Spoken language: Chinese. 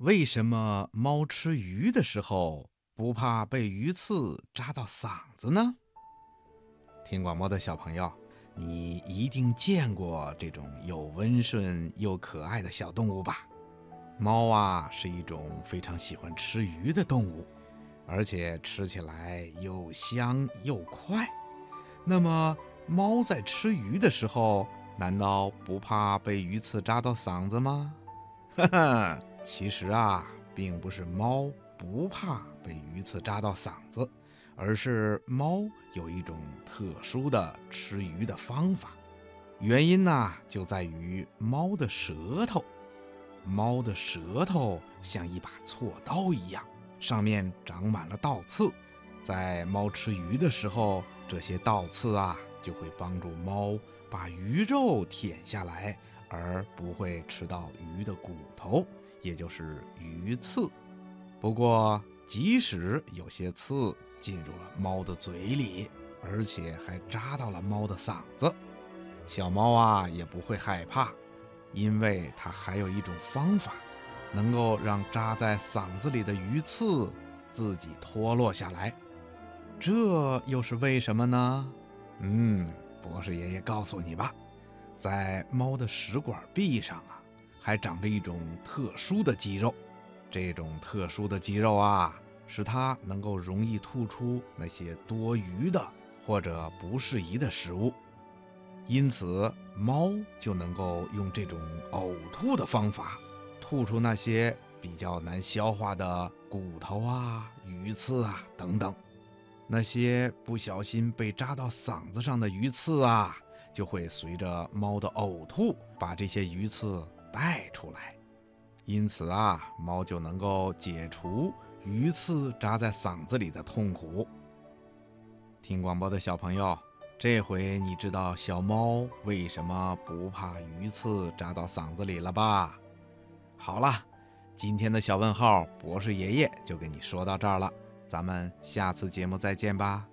为什么猫吃鱼的时候不怕被鱼刺扎到嗓子呢？听广播的小朋友，你一定见过这种又温顺又可爱的小动物吧？猫啊，是一种非常喜欢吃鱼的动物，而且吃起来又香又快。那么，猫在吃鱼的时候，难道不怕被鱼刺扎到嗓子吗？哈哈。其实啊，并不是猫不怕被鱼刺扎到嗓子，而是猫有一种特殊的吃鱼的方法。原因呢，就在于猫的舌头。猫的舌头像一把锉刀一样，上面长满了倒刺。在猫吃鱼的时候，这些倒刺啊，就会帮助猫把鱼肉舔下来，而不会吃到鱼的骨头。也就是鱼刺，不过即使有些刺进入了猫的嘴里，而且还扎到了猫的嗓子，小猫啊也不会害怕，因为它还有一种方法，能够让扎在嗓子里的鱼刺自己脱落下来。这又是为什么呢？嗯，博士爷爷告诉你吧，在猫的食管壁上啊。还长着一种特殊的肌肉，这种特殊的肌肉啊，使它能够容易吐出那些多余的或者不适宜的食物，因此猫就能够用这种呕吐的方法，吐出那些比较难消化的骨头啊、鱼刺啊等等。那些不小心被扎到嗓子上的鱼刺啊，就会随着猫的呕吐，把这些鱼刺。带出来，因此啊，猫就能够解除鱼刺扎在嗓子里的痛苦。听广播的小朋友，这回你知道小猫为什么不怕鱼刺扎到嗓子里了吧？好了，今天的小问号，博士爷爷就跟你说到这儿了，咱们下次节目再见吧。